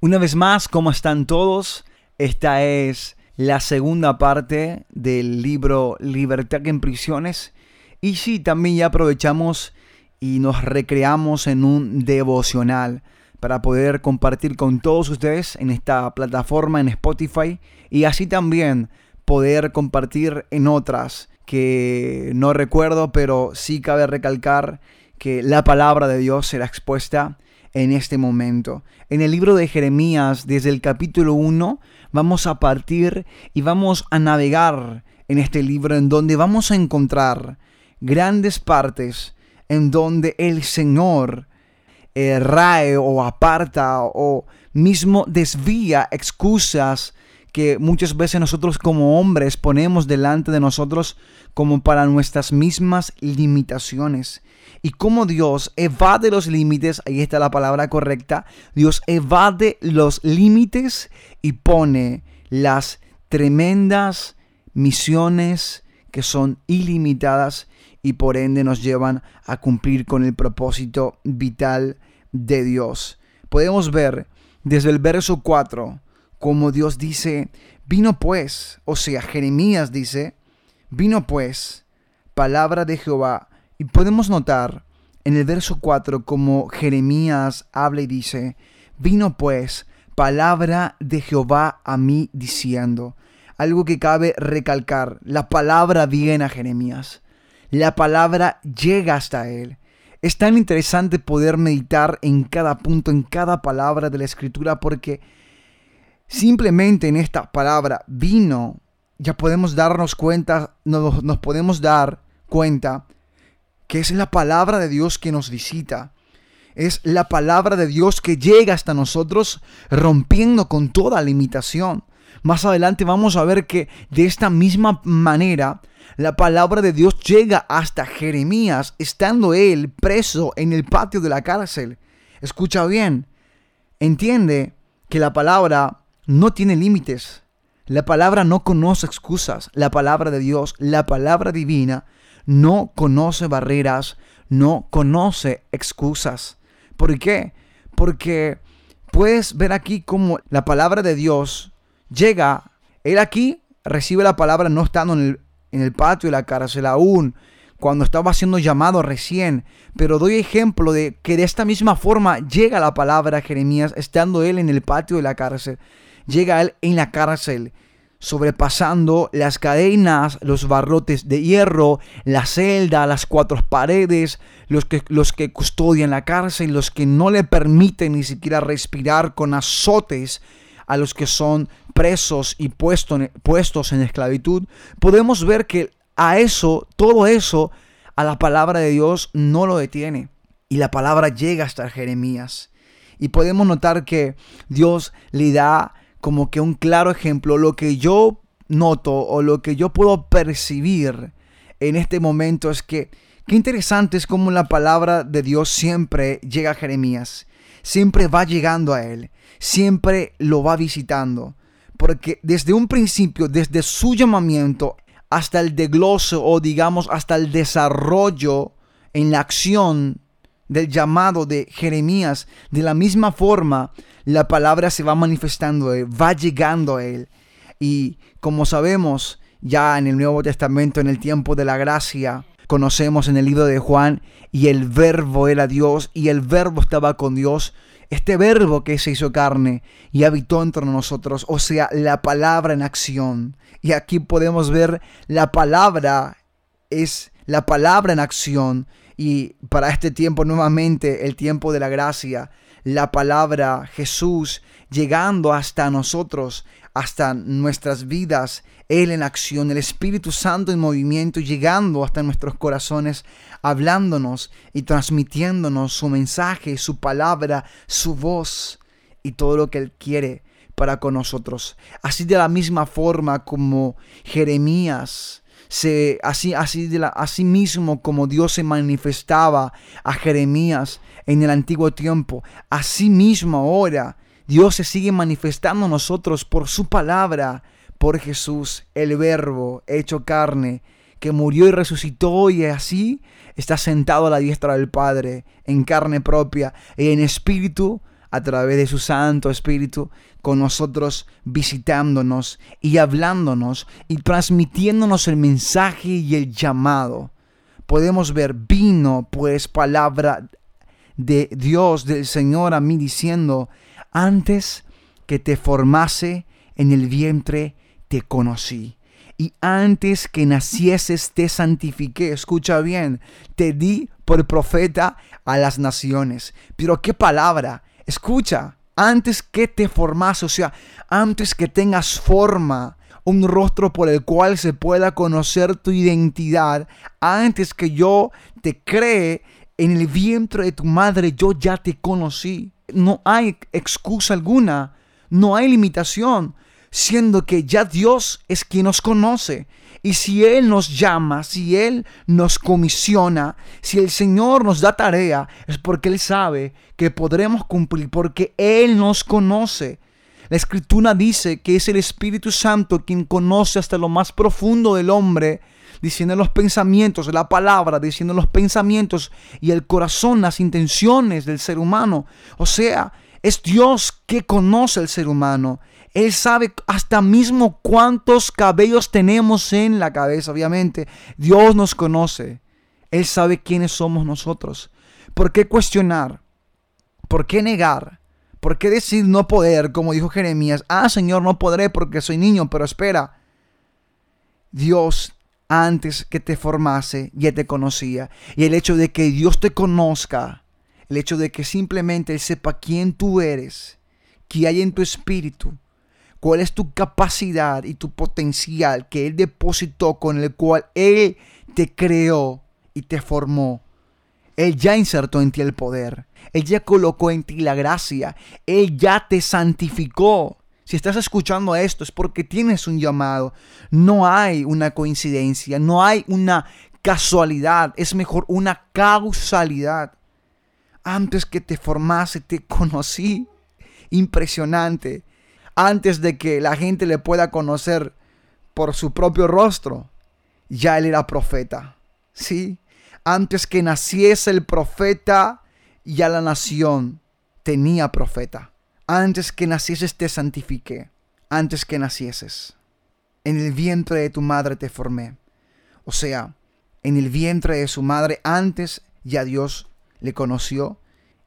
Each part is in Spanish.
Una vez más, ¿cómo están todos? Esta es la segunda parte del libro Libertad en Prisiones. Y sí, también ya aprovechamos y nos recreamos en un devocional para poder compartir con todos ustedes en esta plataforma en Spotify y así también poder compartir en otras que no recuerdo, pero sí cabe recalcar que la palabra de Dios será expuesta en este momento. En el libro de Jeremías, desde el capítulo 1, vamos a partir y vamos a navegar en este libro en donde vamos a encontrar grandes partes en donde el Señor eh, rae o aparta o mismo desvía excusas que muchas veces nosotros como hombres ponemos delante de nosotros como para nuestras mismas limitaciones y cómo Dios evade los límites, ahí está la palabra correcta, Dios evade los límites y pone las tremendas misiones que son ilimitadas y por ende nos llevan a cumplir con el propósito vital de Dios. Podemos ver desde el verso 4 como Dios dice, vino pues, o sea, Jeremías dice, vino pues palabra de Jehová. Y podemos notar en el verso 4 como Jeremías habla y dice, vino pues palabra de Jehová a mí diciendo, algo que cabe recalcar, la palabra viene a Jeremías, la palabra llega hasta él. Es tan interesante poder meditar en cada punto, en cada palabra de la escritura, porque simplemente en esta palabra vino, ya podemos darnos cuenta, nos, podemos dar cuenta que es la palabra de Dios que nos visita. Es la palabra de Dios que llega hasta nosotros rompiendo con toda limitación. Más adelante vamos a ver que de esta misma manera la palabra de Dios llega hasta Jeremías, estando él preso en el patio de la cárcel. Escucha bien, entiende que la palabra no tiene límites. La palabra no conoce excusas. La palabra de Dios, la palabra divina, no conoce barreras, no conoce excusas. ¿Por qué? Porque puedes ver aquí cómo la palabra de Dios llega, él aquí recibe la palabra no estando en el, patio de la cárcel aún, cuando estaba siendo llamado recién, pero doy ejemplo de que de esta misma forma llega la palabra a Jeremías estando él en el patio de la cárcel, llega él en la cárcel sobrepasando las cadenas, los barrotes de hierro, la celda, las cuatro paredes, los que, los que custodian la cárcel, los que no le permiten ni siquiera respirar con azotes a los que son presos y puestos en esclavitud, podemos ver que a eso, todo eso, a la palabra de Dios no lo detiene. Y la palabra llega hasta Jeremías. Y podemos notar que Dios le da como que un claro ejemplo, lo que yo noto o lo que yo puedo percibir en este momento es que qué interesante es como la palabra de Dios siempre llega a Jeremías, siempre va llegando a él, siempre lo va visitando, porque desde un principio, desde su llamamiento hasta el degloso o digamos hasta el desarrollo en la acción del llamado de Jeremías, de la misma forma, la palabra se va manifestando, eh, va llegando a él. Y como sabemos, ya en el Nuevo Testamento, en el tiempo de la gracia, conocemos en el libro de Juan, y el verbo era Dios, y el verbo estaba con Dios. Este verbo que se hizo carne y habitó entre nosotros, o sea, la palabra en acción. Y aquí podemos ver la palabra es la palabra en acción y para este tiempo nuevamente, el tiempo de la gracia, la palabra Jesús llegando hasta nosotros, hasta nuestras vidas, Él en acción, el Espíritu Santo en movimiento, llegando hasta nuestros corazones, hablándonos y transmitiéndonos su mensaje, su palabra, su voz y todo lo que Él quiere para con nosotros. Así de la misma forma como Jeremías se, así, así, de mismo como Dios se manifestaba a Jeremías en el antiguo tiempo, así mismo ahora Dios se sigue manifestando a nosotros por su palabra, por Jesús, el verbo hecho carne, que murió y resucitó y así está sentado a la diestra del Padre, en carne propia y en espíritu, a través de su Santo Espíritu con nosotros visitándonos y hablándonos y transmitiéndonos el mensaje y el llamado. Podemos ver, vino pues palabra de Dios, del Señor a mí diciendo, antes que te formase en el vientre, te conocí. Y antes que nacieses te santifiqué. Escucha bien, te di por profeta a las naciones. Pero qué palabra, escucha, antes que te formase, o sea, antes que tengas forma, un rostro por el cual se pueda conocer tu identidad, antes que yo te cree en el vientre de tu madre, yo ya te conocí. No hay excusa alguna, no hay limitación siendo que ya Dios es quien nos conoce. Y si Él nos llama, si Él nos comisiona, si el Señor nos da tarea, es porque Él sabe que podremos cumplir, porque Él nos conoce. La escritura dice que es el Espíritu Santo quien conoce hasta lo más profundo del hombre, diciendo los pensamientos, la palabra, diciendo los pensamientos y el corazón, las intenciones del ser humano. O sea, es Dios que conoce al ser humano. Él sabe hasta mismo cuántos cabellos tenemos en la cabeza, obviamente. Dios nos conoce. Él sabe quiénes somos nosotros. ¿Por qué cuestionar? ¿Por qué negar? ¿Por qué decir no poder, como dijo Jeremías? Ah, Señor, no podré porque soy niño, pero espera. Dios antes que te formase ya te conocía. Y el hecho de que Dios te conozca, el hecho de que simplemente Él sepa quién tú eres, qué hay en tu espíritu, cuál es tu capacidad y tu potencial que Él depositó, con el cual Él te creó y te formó. Él ya insertó en ti el poder. Él ya colocó en ti la gracia. Él ya te santificó. Si estás escuchando esto es porque tienes un llamado. No hay una coincidencia, no hay una casualidad, es mejor una causalidad. Antes que te formase, te conocí. Impresionante antes de que la gente le pueda conocer por su propio rostro, ya él era profeta. ¿Sí? Antes que naciese el profeta, ya la nación tenía profeta. Antes que nacieses te santifiqué. Antes que nacieses. En el vientre de tu madre te formé. O sea, en el vientre de su madre antes ya Dios le conoció.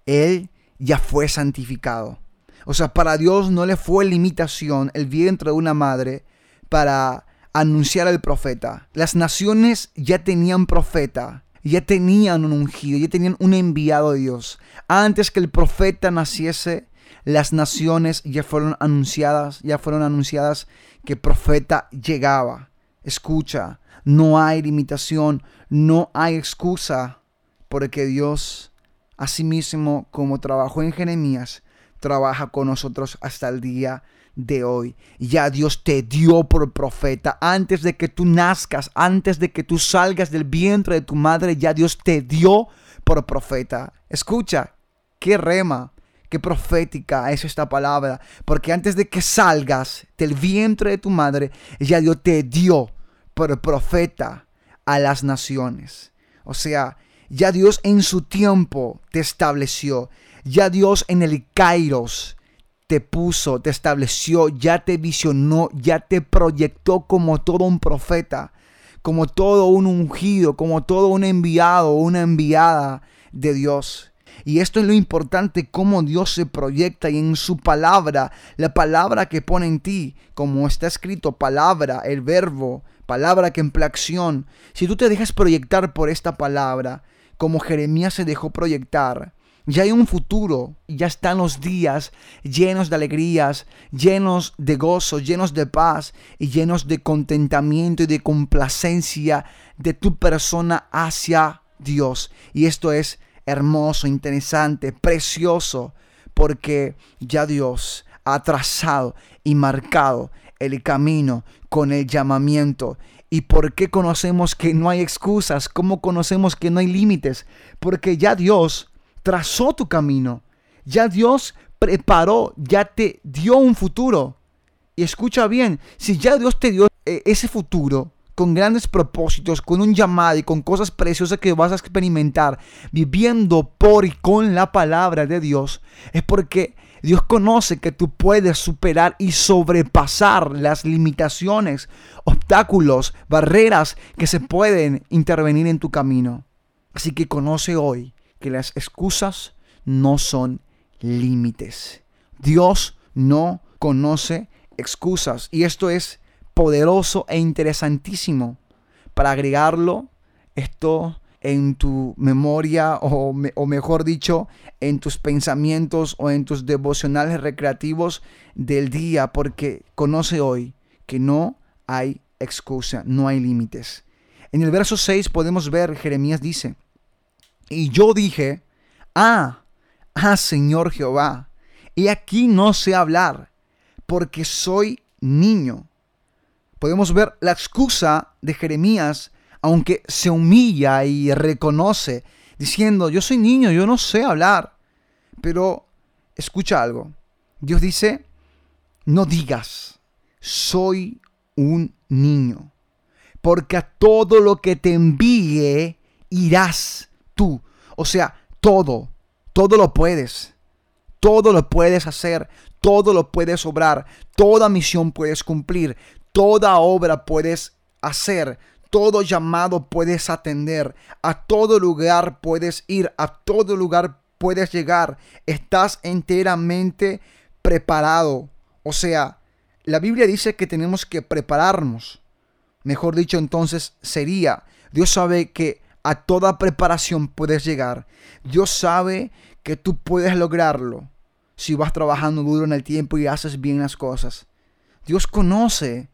Él ya fue santificado. O sea, para Dios no le fue limitación el vientre de una madre para anunciar al profeta. Las naciones ya tenían profeta, ya tenían un ungido, ya tenían un enviado de Dios. Antes que el profeta naciese, las naciones ya fueron anunciadas, ya fueron anunciadas que profeta llegaba. Escucha, no hay limitación, no hay excusa, porque Dios, asimismo como trabajó en Jeremías, trabaja con nosotros hasta el día de hoy. Ya Dios te dio por profeta. Antes de que tú nazcas, antes de que tú salgas del vientre de tu madre, ya Dios te dio por profeta. Escucha, qué rema, qué profética es esta palabra. Porque antes de que salgas del vientre de tu madre, ya Dios te dio por profeta a las naciones. O sea, ya Dios en su tiempo te estableció. Ya Dios en el Kairos te puso, te estableció, ya te visionó, ya te proyectó como todo un profeta, como todo un ungido, como todo un enviado, una enviada de Dios. Y esto es lo importante, cómo Dios se proyecta y en su palabra, la palabra que pone en ti, como está escrito, palabra, el verbo, palabra que emplea acción. Si tú te dejas proyectar por esta palabra, como Jeremías se dejó proyectar, ya hay un futuro, ya están los días llenos de alegrías, llenos de gozo, llenos de paz y llenos de contentamiento y de complacencia de tu persona hacia Dios. Y esto es hermoso, interesante, precioso, porque ya Dios ha trazado y marcado el camino con el llamamiento. ¿Y por qué conocemos que no hay excusas? ¿Cómo conocemos que no hay límites? Porque ya Dios trazó tu camino. Ya Dios preparó, ya te dio un futuro. Y escucha bien, si ya Dios te dio eh, ese futuro, con grandes propósitos, con un llamado y con cosas preciosas que vas a experimentar viviendo por y con la palabra de Dios, es porque Dios conoce que tú puedes superar y sobrepasar las limitaciones, obstáculos, barreras que se pueden intervenir en tu camino. Así que conoce hoy que las excusas no son límites. Dios no conoce excusas. Y esto es poderoso e interesantísimo. Para agregarlo, esto en tu memoria o, o, mejor dicho, en tus pensamientos o en tus devocionales recreativos del día, porque conoce hoy que no hay excusa, no hay límites. En el verso 6 podemos ver, Jeremías dice, y yo dije, ah, ah Señor Jehová, y aquí no sé hablar, porque soy niño. Podemos ver la excusa de Jeremías, aunque se humilla y reconoce, diciendo, yo soy niño, yo no sé hablar. Pero escucha algo. Dios dice, no digas, soy un niño, porque a todo lo que te envíe irás O sea, todo, todo lo puedes. Todo lo puedes hacer, todo lo puedes obrar, toda misión puedes cumplir, toda obra puedes hacer, todo llamado puedes atender, a todo lugar puedes ir, a todo lugar puedes llegar, estás enteramente preparado. O sea, la Biblia dice que tenemos que prepararnos. Mejor dicho, entonces sería, Dios sabe que a toda preparación puedes llegar. Dios sabe que tú puedes lograrlo si vas trabajando duro en el tiempo y haces bien las cosas. Dios conoce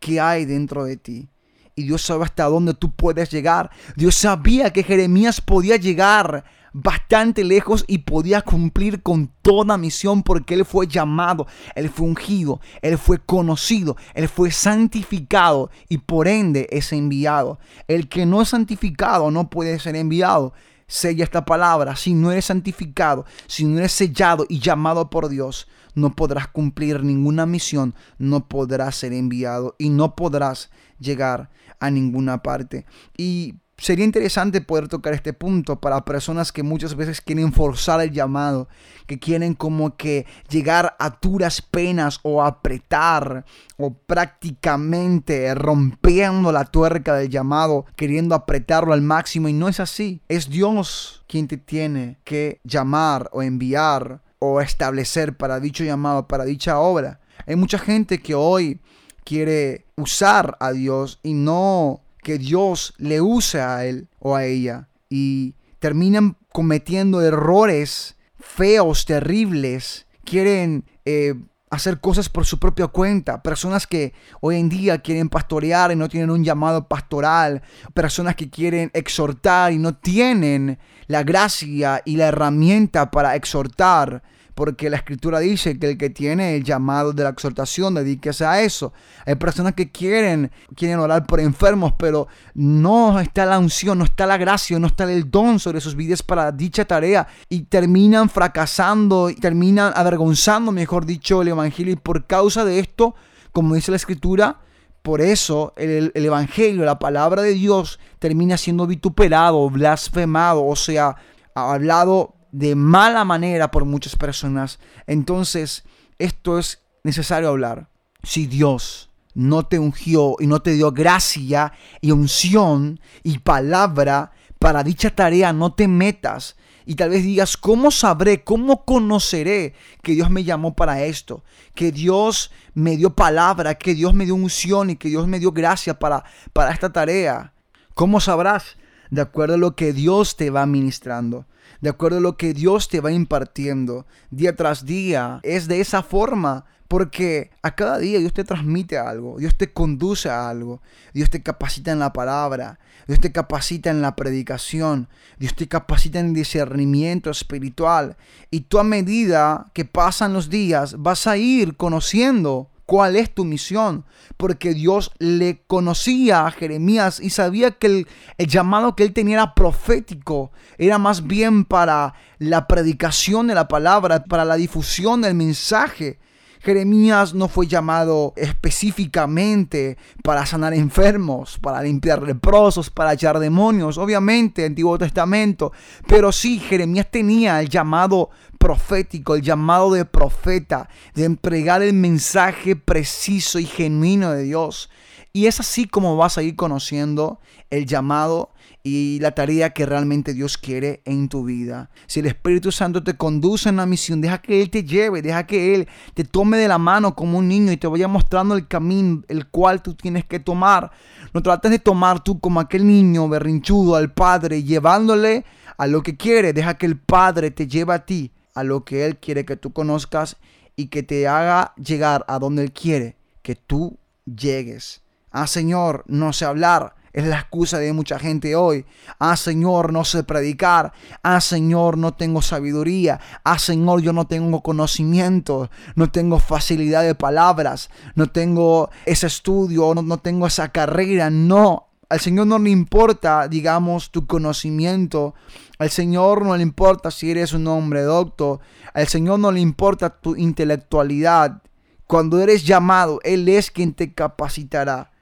qué hay dentro de ti. Y Dios sabe hasta dónde tú puedes llegar. Dios sabía que Jeremías podía llegar bastante lejos y podía cumplir con toda misión porque Él fue llamado, Él fue ungido, Él fue conocido, Él fue santificado y por ende es enviado. El que no es santificado no puede ser enviado sella esta palabra, si no eres santificado, si no eres sellado y llamado por Dios, no podrás cumplir ninguna misión, no podrás ser enviado y no podrás llegar a ninguna parte. Y Sería interesante poder tocar este punto para personas que muchas veces quieren forzar el llamado, que quieren como que llegar a duras penas o apretar o prácticamente rompiendo la tuerca del llamado, queriendo apretarlo al máximo y no es así. Es Dios quien te tiene que llamar o enviar o establecer para dicho llamado, para dicha obra. Hay mucha gente que hoy quiere usar a Dios y no que Dios le use a él o a ella y terminan cometiendo errores feos, terribles, quieren eh, hacer cosas por su propia cuenta, personas que hoy en día quieren pastorear y no tienen un llamado pastoral, personas que quieren exhortar y no tienen la gracia y la herramienta para exhortar, porque la escritura dice que el que tiene el llamado de la exhortación, dedíquese a eso. Hay personas que quieren, quieren orar por enfermos, pero no está la unción, no está la gracia, no está el don sobre sus vidas para dicha tarea y terminan fracasando y terminan avergonzando, mejor dicho, el evangelio y por causa de esto, como dice la escritura, por eso el, el, Evangelio, la palabra de Dios, termina siendo vituperado, blasfemado, o sea, hablado de mala manera por muchas personas. Entonces, esto es necesario hablar. Si Dios no te ungió y no te dio gracia y unción y palabra para dicha tarea, no te metas. Y tal vez digas, ¿cómo sabré, cómo conoceré que Dios me llamó para esto? Que Dios me dio palabra, que Dios me dio unción y que Dios me dio gracia para, para esta tarea. ¿Cómo sabrás? De acuerdo a lo que Dios te va ministrando de acuerdo a lo que Dios te va impartiendo día tras día. Es de esa forma. Porque a cada día Dios te transmite algo, Dios te conduce a algo, Dios te capacita en la palabra, Dios te capacita en la predicación, Dios te capacita en discernimiento espiritual. Y tú a medida que pasan los días vas a ir conociendo cuál es tu misión, porque Dios le conocía a Jeremías y sabía que el, llamado que él tenía era profético, era más bien para la predicación de la palabra, para la difusión del mensaje. Jeremías no fue llamado específicamente para sanar enfermos, para limpiar leprosos, para echar demonios, obviamente, Antiguo Testamento. Pero sí, Jeremías tenía el llamado profético, el llamado de profeta, de entregar el mensaje preciso y genuino de Dios. Y es así como vas a ir conociendo el llamado y la tarea que realmente Dios quiere en tu vida. Si el Espíritu Santo te conduce en la misión, deja que Él te lleve, deja que Él te tome de la mano como un niño y te vaya mostrando el camino el cual tú tienes que tomar. No trates de tomar tú como aquel niño berrinchudo al Padre, llevándole a lo que quiere. Deja que el Padre te lleve a ti, a lo que Él quiere que tú conozcas y que te haga llegar a donde Él quiere que tú llegues. Ah, Señor, no sé hablar es la excusa de mucha gente hoy. Ah, Señor, no sé predicar. Ah, Señor, no tengo sabiduría. Ah, Señor, yo no tengo conocimiento. No tengo facilidad de palabras. No tengo ese estudio. No, no tengo esa carrera. No. Al Señor no le importa, digamos, tu conocimiento. Al Señor no le importa si eres un hombre doctor. Al Señor no le importa tu intelectualidad. Cuando eres llamado, Él es quien te capacitará.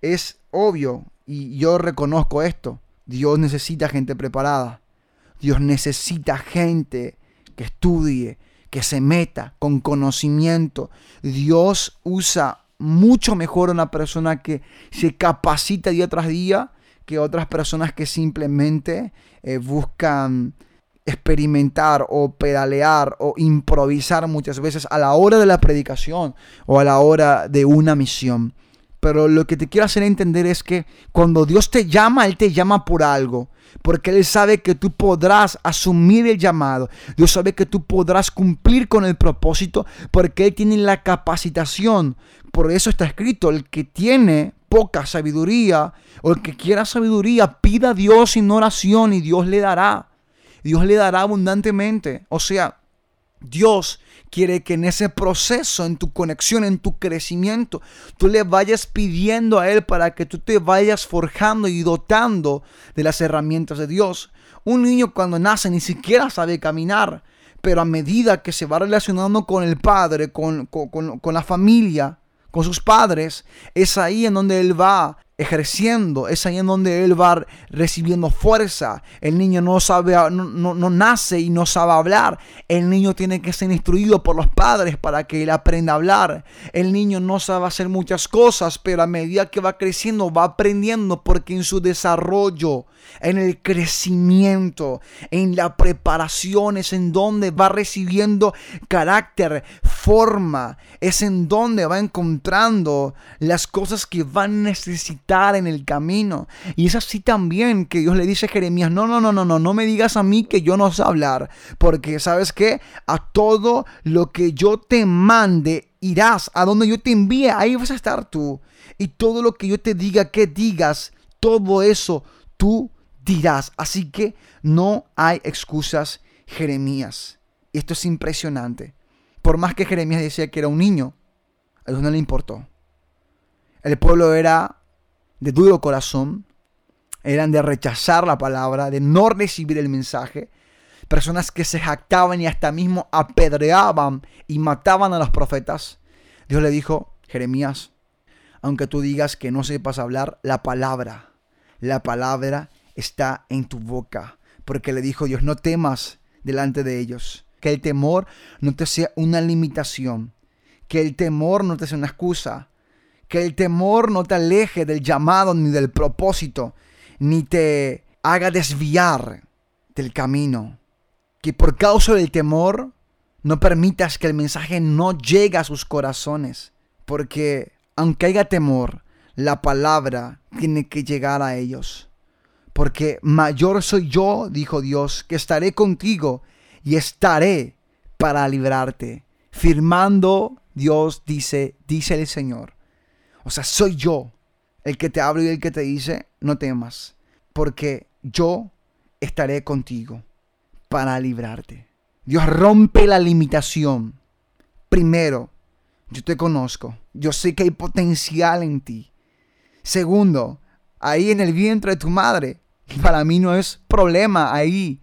Es obvio, y yo reconozco esto. Dios necesita gente preparada. Dios necesita gente que estudie, que se meta con conocimiento. Dios usa mucho mejor a una persona que se capacita día tras día que otras personas que simplemente eh, buscan experimentar o pedalear o improvisar muchas veces a la hora de la predicación o a la hora de una misión. Pero lo que te quiero hacer entender es que cuando Dios te llama, Él te llama por algo. Porque Él sabe que tú podrás asumir el llamado. Dios sabe que tú podrás cumplir con el propósito porque Él tiene la capacitación. Por eso está escrito, el que tiene poca sabiduría o el que quiera sabiduría, pida a Dios en oración y Dios le dará. Dios le dará abundantemente. O sea, Dios quiere que en ese proceso, en tu conexión, en tu crecimiento, tú le vayas pidiendo a Él para que tú te vayas forjando y dotando de las herramientas de Dios. Un niño cuando nace ni siquiera sabe caminar, pero a medida que se va relacionando con el padre, con, con la familia, con sus padres, es ahí en donde Él va ejerciendo, es ahí en donde él va recibiendo fuerza. El niño no sabe, no, no, nace y no sabe hablar. El niño tiene que ser instruido por los padres para que él aprenda a hablar. El niño no sabe hacer muchas cosas, pero a medida que va creciendo va aprendiendo porque en su desarrollo, en el crecimiento, en la preparación es en donde va recibiendo carácter, forma, es en donde va encontrando las cosas que va a necesitar en el camino. Y es así también que Dios le dice a Jeremías, no, no, no, no, no, no me digas a mí que yo no sé hablar, porque sabes que a todo lo que yo te mande irás, a donde yo te envíe, ahí vas a estar tú. Y todo lo que yo te diga que digas, todo eso tú dirás. Así que no hay excusas, Jeremías. Esto es impresionante. Por más que Jeremías decía que era un niño, a Dios no le importó. El pueblo era de duro corazón, eran de rechazar la palabra, de no recibir el mensaje, personas que se jactaban y hasta mismo apedreaban y mataban a los profetas. Dios le dijo, Jeremías, aunque tú digas que no sepas hablar, la palabra, la palabra está en tu boca. Porque le dijo Dios, no temas delante de ellos. Que el temor no te sea una limitación. Que el temor no te sea una excusa que el temor no te aleje del llamado ni del propósito, ni te haga desviar del camino. Que por causa del temor no permitas que el mensaje no llegue a sus corazones. Porque aunque haya temor, la palabra tiene que llegar a ellos. Porque mayor soy yo, dijo Dios, que estaré contigo y estaré para librarte. Firmando, Dios dice, dice el Señor o sea, soy yo el que te hablo y el que te dice, no temas, porque yo estaré contigo para librarte. Dios rompe la limitación. Primero, yo te conozco. Yo sé que hay potencial en ti. Segundo, ahí en el vientre de tu madre, para mí no es problema. Ahí,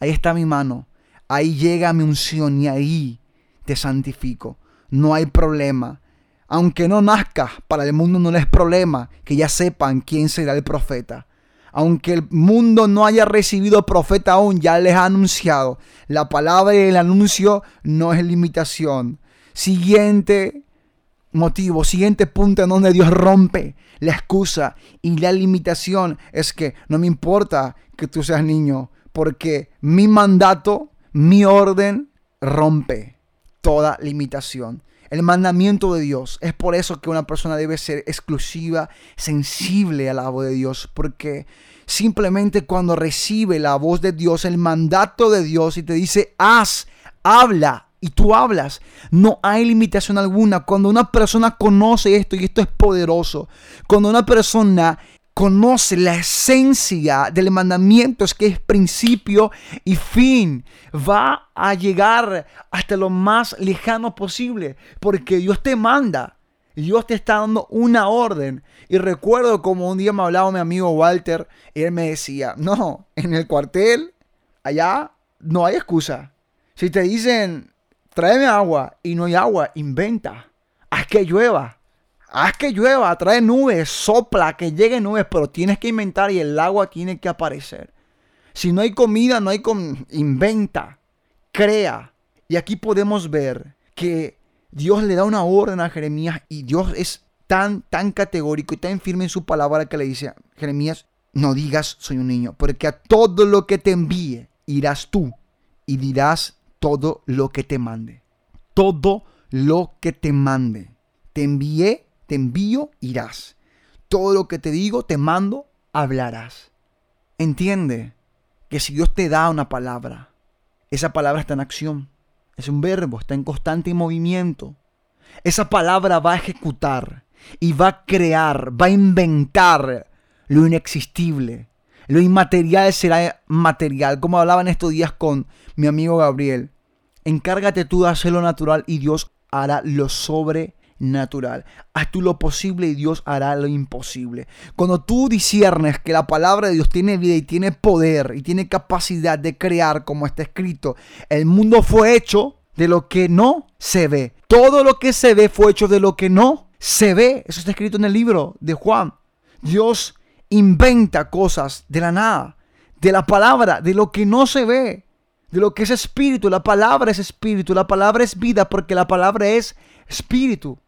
ahí está mi mano. Ahí llega mi unción y ahí te santifico. no hay problema. Aunque no nazca, para el mundo no es problema que ya sepan quién será el profeta. Aunque el mundo no haya recibido profeta aún, ya les ha anunciado. La palabra y el anuncio no es limitación. Siguiente motivo, siguiente punto en donde Dios rompe la excusa y la limitación es que no me importa que tú seas niño, porque mi mandato, mi orden rompe toda limitación. El mandamiento de Dios. Es por eso que una persona debe ser exclusiva, sensible a la voz de Dios, porque simplemente cuando recibe la voz de Dios, el mandato de Dios y te dice, haz, habla, y tú hablas. No hay limitación alguna. Cuando una persona conoce esto, y esto es poderoso, cuando una persona conoce la esencia del mandamiento, es que es principio y fin. Va a llegar hasta lo más lejano posible, porque Dios te manda. Dios te está dando una orden. Y recuerdo como un día me hablaba mi amigo Walter él me decía, no, en el cuartel, allá no hay excusa. Si te dicen, tráeme agua y no hay agua, inventa. Haz que llueva. Haz que llueva, trae nubes, sopla, que lleguen nubes, pero tienes que inventar y el agua tiene que aparecer. Si no hay comida, no hay comida. Inventa, crea. Y aquí podemos ver que Dios le da una orden a Jeremías y Dios es tan, tan categórico y tan firme en su palabra que le dice, Jeremías, no digas soy un niño, porque a todo lo que te envíe irás tú y dirás todo lo que te mande. Todo lo que te mande. Te envié te envío, irás. Todo lo que te digo, te mando, hablarás. Entiende que si Dios te da una palabra, esa palabra está en acción. Es un verbo, está en constante movimiento. Esa palabra va a ejecutar y va a crear, va a inventar lo inexistible. Lo inmaterial será material, como hablaba en estos días con mi amigo Gabriel. Encárgate tú de hacer lo natural y Dios hará lo sobre natural. Haz tú lo posible y Dios hará lo imposible. Cuando tú disiernes que la palabra de Dios tiene vida y tiene poder y tiene capacidad de crear, como está escrito, el mundo fue hecho de lo que no se ve. Todo lo que se ve fue hecho de lo que no se ve. Eso está escrito en el libro de Juan. Dios inventa cosas de la nada, de la palabra, de lo que no se ve, de lo que es espíritu. La palabra es espíritu, la palabra es vida porque la palabra es espíritu.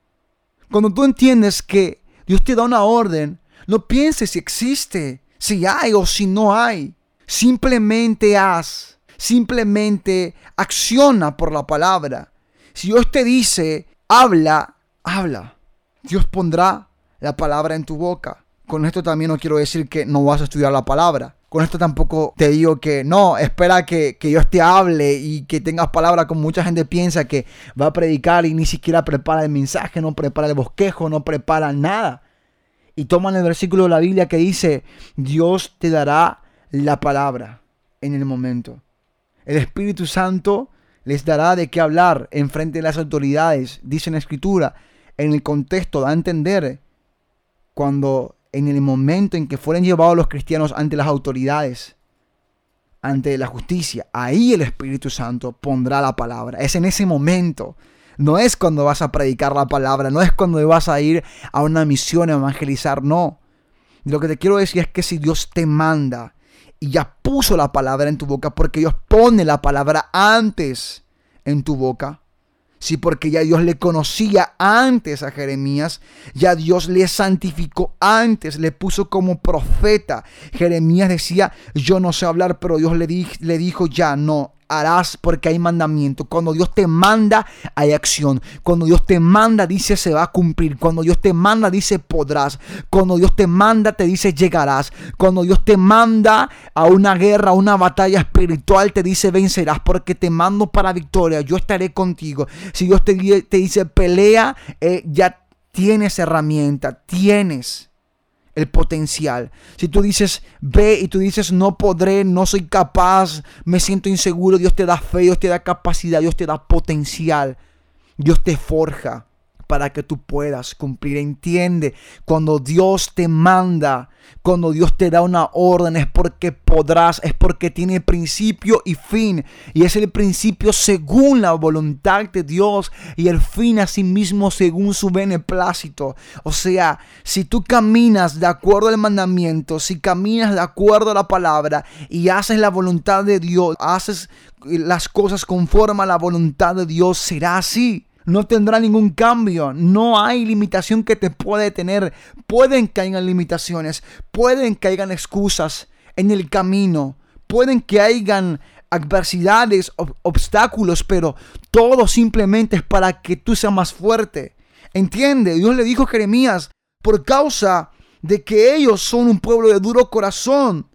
Cuando tú entiendes que Dios te da una orden, no pienses si existe, si hay o si no hay. Simplemente haz, simplemente acciona por la palabra. Si Dios te dice, habla, habla. Dios pondrá la palabra en tu boca. Con esto también no quiero decir que no vas a estudiar la palabra. Con esto tampoco te digo que no, espera que, que Dios te hable y que tengas palabra como mucha gente piensa que va a predicar y ni siquiera prepara el mensaje, no prepara el bosquejo, no prepara nada. Y toman el versículo de la Biblia que dice, Dios te dará la palabra en el momento. El Espíritu Santo les dará de qué hablar en frente de las autoridades, dice en la Escritura. En el contexto da a entender cuando en el momento en que fueron llevados los cristianos ante las autoridades, ante la justicia, ahí el Espíritu Santo pondrá la palabra. Es en ese momento. No es cuando vas a predicar la palabra, no es cuando vas a ir a una misión a evangelizar, no. Lo que te quiero decir es que si Dios te manda y ya puso la palabra en tu boca, porque Dios pone la palabra antes en tu boca, Sí, porque ya Dios le conocía antes a Jeremías, ya Dios le santificó antes, le puso como profeta. Jeremías decía, yo no sé hablar, pero Dios le, le dijo, ya no, harás porque hay mandamiento. Cuando Dios te manda, hay acción. Cuando Dios te manda, dice se va a cumplir. Cuando Dios te manda, dice podrás. Cuando Dios te manda, te dice llegarás. Cuando Dios te manda a una guerra, a una batalla espiritual, te dice vencerás porque te mando para victoria. Yo estaré contigo. Si Dios te, te dice pelea, eh, ya tienes herramienta, tienes el potencial. Si tú dices, ve y tú dices, no podré, no soy capaz, me siento inseguro, Dios te da fe, Dios te da capacidad, Dios te da potencial, Dios te forja para que tú puedas cumplir. Entiende, cuando Dios te manda, cuando Dios te da una orden, es porque podrás, es porque tiene principio y fin. Y es el principio según la voluntad de Dios y el fin a sí mismo según su beneplácito. O sea, si tú caminas de acuerdo al mandamiento, si caminas de acuerdo a la palabra y haces la voluntad de Dios, haces las cosas conforme a la voluntad de Dios, será así no tendrá ningún cambio. No hay limitación que te pueda detener. Pueden que hayan limitaciones, pueden que hayan excusas en el camino, pueden que hayan adversidades, obstáculos, pero todo simplemente es para que tú seas más fuerte. Entiende, Dios le dijo a Jeremías, por causa de que ellos son un pueblo de duro corazón,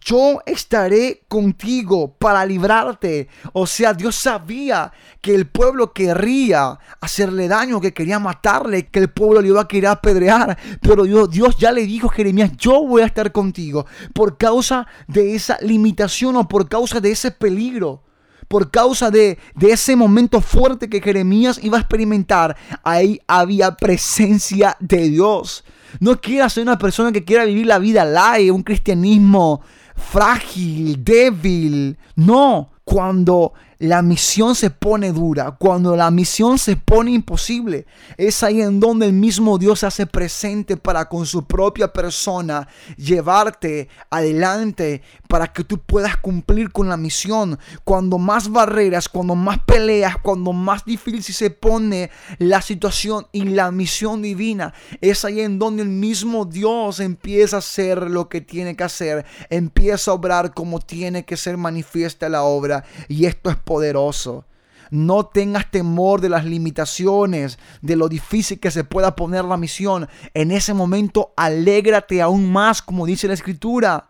yo estaré contigo para librarte. O sea, Dios sabía que el pueblo querría hacerle daño, que quería matarle, que el pueblo le iba a querer apedrear. Pero Dios, Dios ya le dijo a Jeremías, yo voy a estar contigo por causa de esa limitación o por causa de ese peligro por causa de, de, ese momento fuerte que Jeremías iba a experimentar, ahí había presencia de Dios. No quieras ser una persona que quiera vivir la vida light, un cristianismo frágil, débil. No, cuando la misión se pone dura, cuando la misión se pone imposible, es ahí en donde el mismo Dios se hace presente para con su propia persona llevarte adelante para que tú puedas cumplir con la misión. Cuando más barreras, cuando más peleas, cuando más difícil se pone la situación y la misión divina, es ahí en donde el mismo Dios empieza a hacer lo que tiene que hacer, empieza a obrar como tiene que ser manifiesta la obra. Y esto es poderoso. No tengas temor de las limitaciones, de lo difícil que se pueda poner la misión. En ese momento, alégrate aún más, como dice la escritura.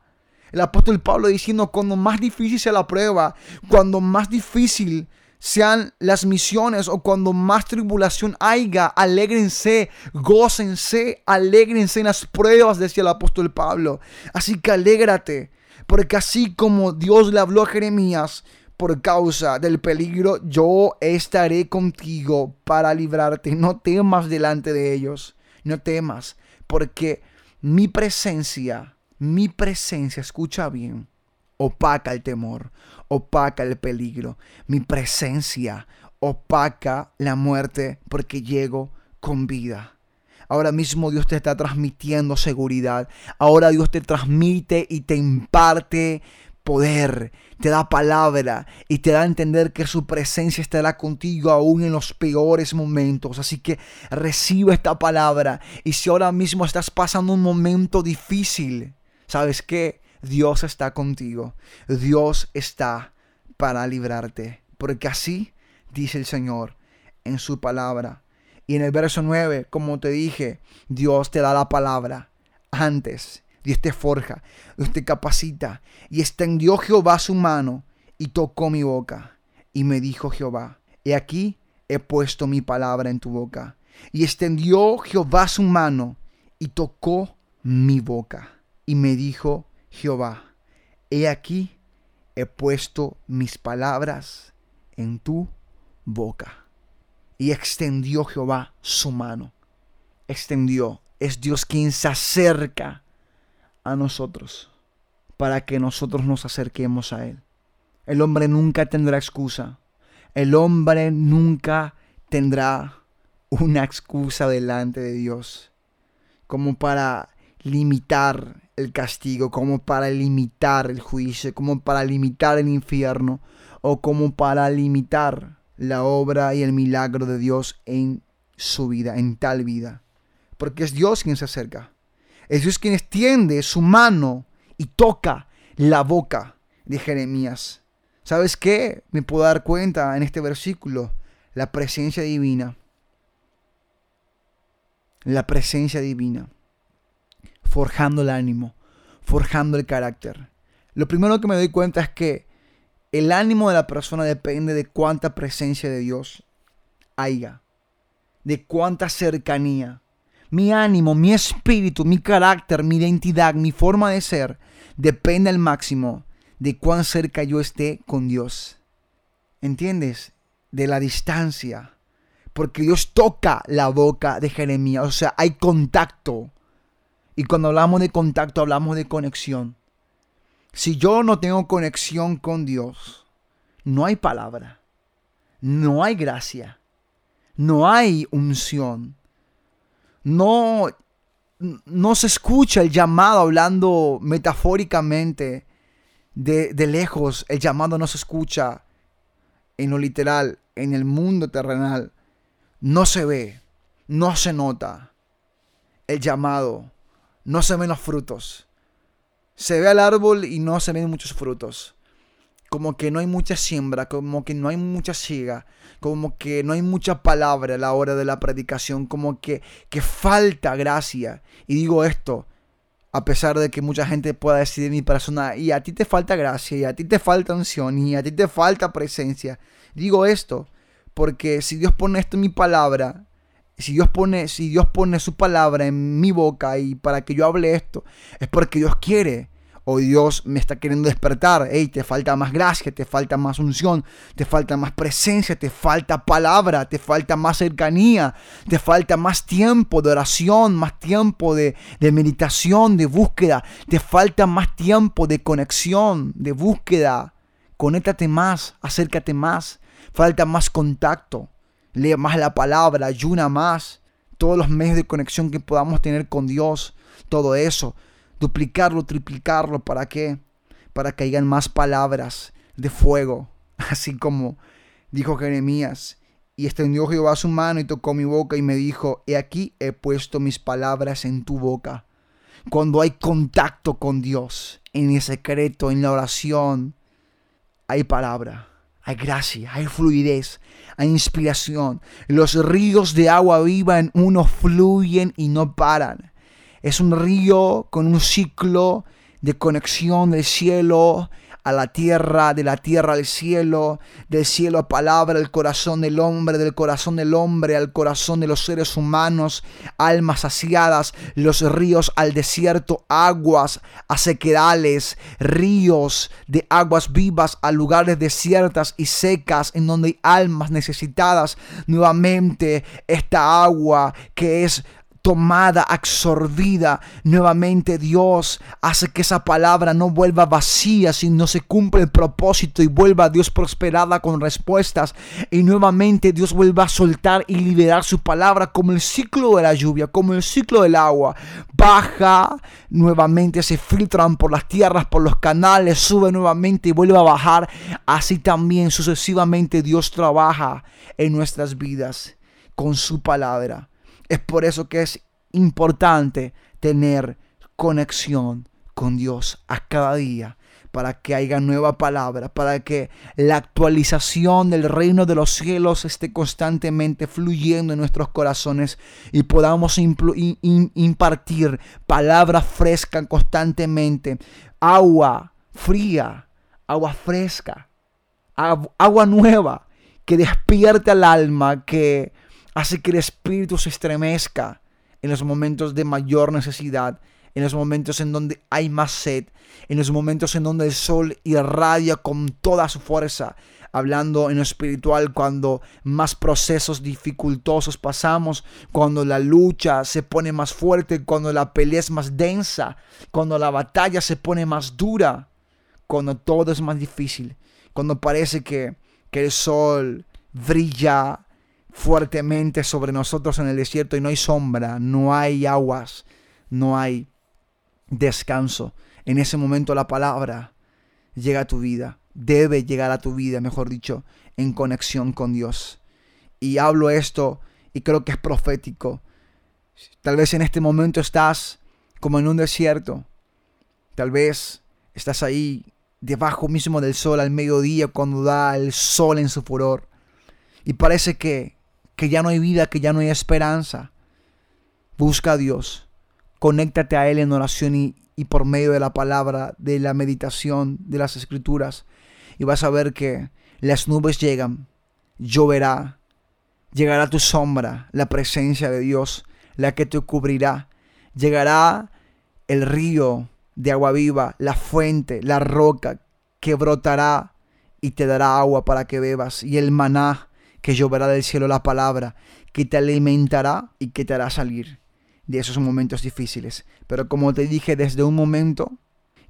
El apóstol Pablo diciendo, cuando más difícil sea la prueba, cuando más difícil sean las misiones o cuando más tribulación haya, alégrense, gócense, alégrense en las pruebas, decía el apóstol Pablo. Así que alégrate, porque así como Dios le habló a Jeremías, por causa del peligro, yo estaré contigo para librarte. No temas delante de ellos, no temas, porque mi presencia, mi presencia, escucha bien, opaca el temor, opaca el peligro. Mi presencia opaca la muerte porque llego con vida. Ahora mismo Dios te está transmitiendo seguridad. Ahora Dios te transmite y te imparte poder, te da palabra y te da a entender que su presencia estará contigo aún en los peores momentos. Así que recibe esta palabra y si ahora mismo estás pasando un momento difícil, ¿sabes qué? Dios está contigo. Dios está para librarte. Porque así dice el Señor en su palabra. Y en el verso 9, como te dije, Dios te da la palabra antes Dios te forja, Dios te capacita. Y extendió Jehová su mano y tocó mi boca. Y me dijo Jehová, he aquí he puesto mi palabra en tu boca. Y extendió Jehová su mano y tocó mi boca. Y me dijo Jehová, he aquí he puesto mis palabras en tu boca. Y extendió Jehová su mano. Extendió. Es Dios quien se acerca a nosotros para que nosotros nos acerquemos a Él. El hombre nunca tendrá excusa. El hombre nunca tendrá una excusa delante de Dios como para limitar el castigo, como para limitar el juicio, como para limitar el infierno o como para limitar la obra y el milagro de Dios en su vida, en tal vida. Porque es Dios quien se acerca. Es Dios quien extiende su mano y toca la boca de Jeremías. ¿Sabes qué? Me puedo dar cuenta en este versículo. La presencia divina. La presencia divina. Forjando el ánimo. Forjando el carácter. Lo primero que me doy cuenta es que el ánimo de la persona depende de cuánta presencia de Dios haya. De cuánta cercanía mi ánimo, mi espíritu, mi carácter, mi identidad, mi forma de ser, depende al máximo de cuán cerca yo esté con Dios. ¿Entiendes? De la distancia. porque Dios toca la boca de Jeremías, o sea, hay contacto. Y cuando hablamos de contacto, hablamos de conexión. Si yo no tengo conexión con Dios, no hay palabra, no hay gracia, no hay unción, no, no se escucha el llamado hablando metafóricamente de, de lejos, el llamado no se escucha en lo literal, en el mundo terrenal, no se ve, no se nota el llamado, no se ven los frutos. Se ve al árbol y no se ven muchos frutos. Como que no hay mucha siembra, como que no hay mucha siega, como que no hay mucha palabra a la hora de la predicación, como que, que falta gracia. Y digo esto, a pesar de que mucha gente pueda decir de mi persona, y a ti te falta gracia, y a ti te falta unción, y a ti te falta presencia. Digo esto porque si Dios pone esto en mi palabra, si Dios pone, si Dios pone su palabra en mi boca y para que yo hable esto, es porque Dios quiere. O Dios me está queriendo despertar. Hey, te falta más gracia, te falta más unción, te falta más presencia, te falta palabra, te falta más cercanía, te falta más tiempo de oración, más tiempo de, de meditación, de búsqueda, te falta más tiempo de conexión, de búsqueda. Conéctate más, acércate más, falta más contacto, lee más la palabra, ayuna más, todos los medios de conexión que podamos tener con Dios, todo eso, duplicarlo, triplicarlo, ¿para qué? Para que hayan más palabras de fuego, así como dijo Jeremías. Y extendió Jehová su mano y tocó mi boca y me dijo, he aquí he puesto mis palabras en tu boca. Cuando hay contacto con Dios, en el secreto, en la oración, hay palabra, hay gracia, hay fluidez, hay inspiración. Los ríos de agua viva en uno fluyen y no paran. Es un río con un ciclo de conexión del cielo a la tierra, de la tierra al cielo, del cielo a palabra, el corazón del hombre, del corazón del hombre al corazón de los seres humanos, almas saciadas, los ríos al desierto, aguas a ríos de aguas vivas a lugares desiertas y secas en donde hay almas necesitadas. Nuevamente esta agua que es tomada, absorbida. Nuevamente Dios hace que esa palabra no vuelva vacía, sino se cumple el propósito y vuelva a Dios prosperada con respuestas. Y nuevamente Dios vuelva a soltar y liberar su palabra como el ciclo de la lluvia, como el ciclo del agua. Baja, nuevamente se filtran por las tierras, por los canales, sube nuevamente y vuelve a bajar. Así también sucesivamente Dios trabaja en nuestras vidas con su palabra. Es por eso que es importante tener conexión con Dios a cada día para que haya nueva palabra, para que la actualización del reino de los cielos esté constantemente fluyendo en nuestros corazones y podamos impartir palabra fresca constantemente, agua fría, agua fresca, agua nueva que despierte al alma, que hace que el espíritu se estremezca en los momentos de mayor necesidad, en los momentos en donde hay más sed, en los momentos en donde el sol irradia con toda su fuerza, hablando en lo espiritual, cuando más procesos dificultosos pasamos, cuando la lucha se pone más fuerte, cuando la pelea es más densa, cuando la batalla se pone más dura, cuando todo es más difícil, cuando parece que, que el sol brilla fuertemente sobre nosotros en el desierto y no hay sombra, no hay aguas, no hay descanso. En ese momento la palabra llega a tu vida, debe llegar a tu vida, mejor dicho, en conexión con Dios. Y hablo esto y creo que es profético. Tal vez en este momento estás como en un desierto. Tal vez estás ahí debajo mismo del sol al mediodía cuando da el sol en su furor. Y parece que que ya no hay vida, que ya no hay esperanza. Busca a Dios, conéctate a Él en oración y, y por medio de la palabra, de la meditación, de las escrituras, y vas a ver que las nubes llegan, lloverá, llegará tu sombra, la presencia de Dios, la que te cubrirá, llegará el río de agua viva, la fuente, la roca que brotará y te dará agua para que bebas, y el maná que lloverá del cielo la palabra, que te alimentará y que te hará salir de esos momentos difíciles. Pero como te dije desde un momento,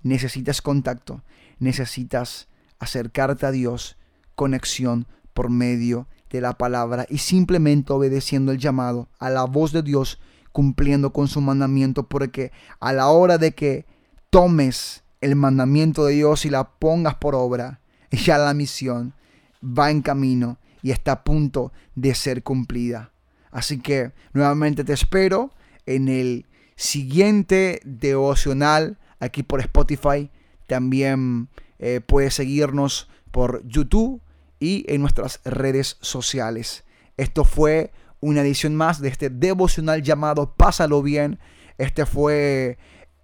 necesitas contacto, necesitas acercarte a Dios, conexión por medio de la palabra y simplemente obedeciendo el llamado a la voz de Dios, cumpliendo con su mandamiento, porque a la hora de que tomes el mandamiento de Dios y la pongas por obra, ya la misión va en camino y está a punto de ser cumplida. Así que nuevamente te espero en el siguiente devocional aquí por Spotify. También eh, puedes seguirnos por YouTube y en nuestras redes sociales. Esto fue una edición más de este devocional llamado Pásalo bien. Este fue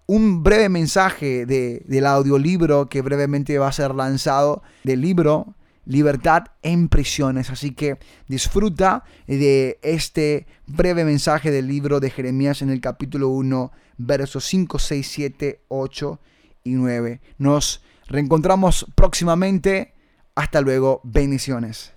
un breve mensaje de, del audiolibro que brevemente va a ser lanzado del libro Libertad en prisiones. Así que disfruta de este breve mensaje del libro de Jeremías en el capítulo 1, versos 5, 6, 7, 8 y 9. Nos reencontramos próximamente. Hasta luego. Bendiciones.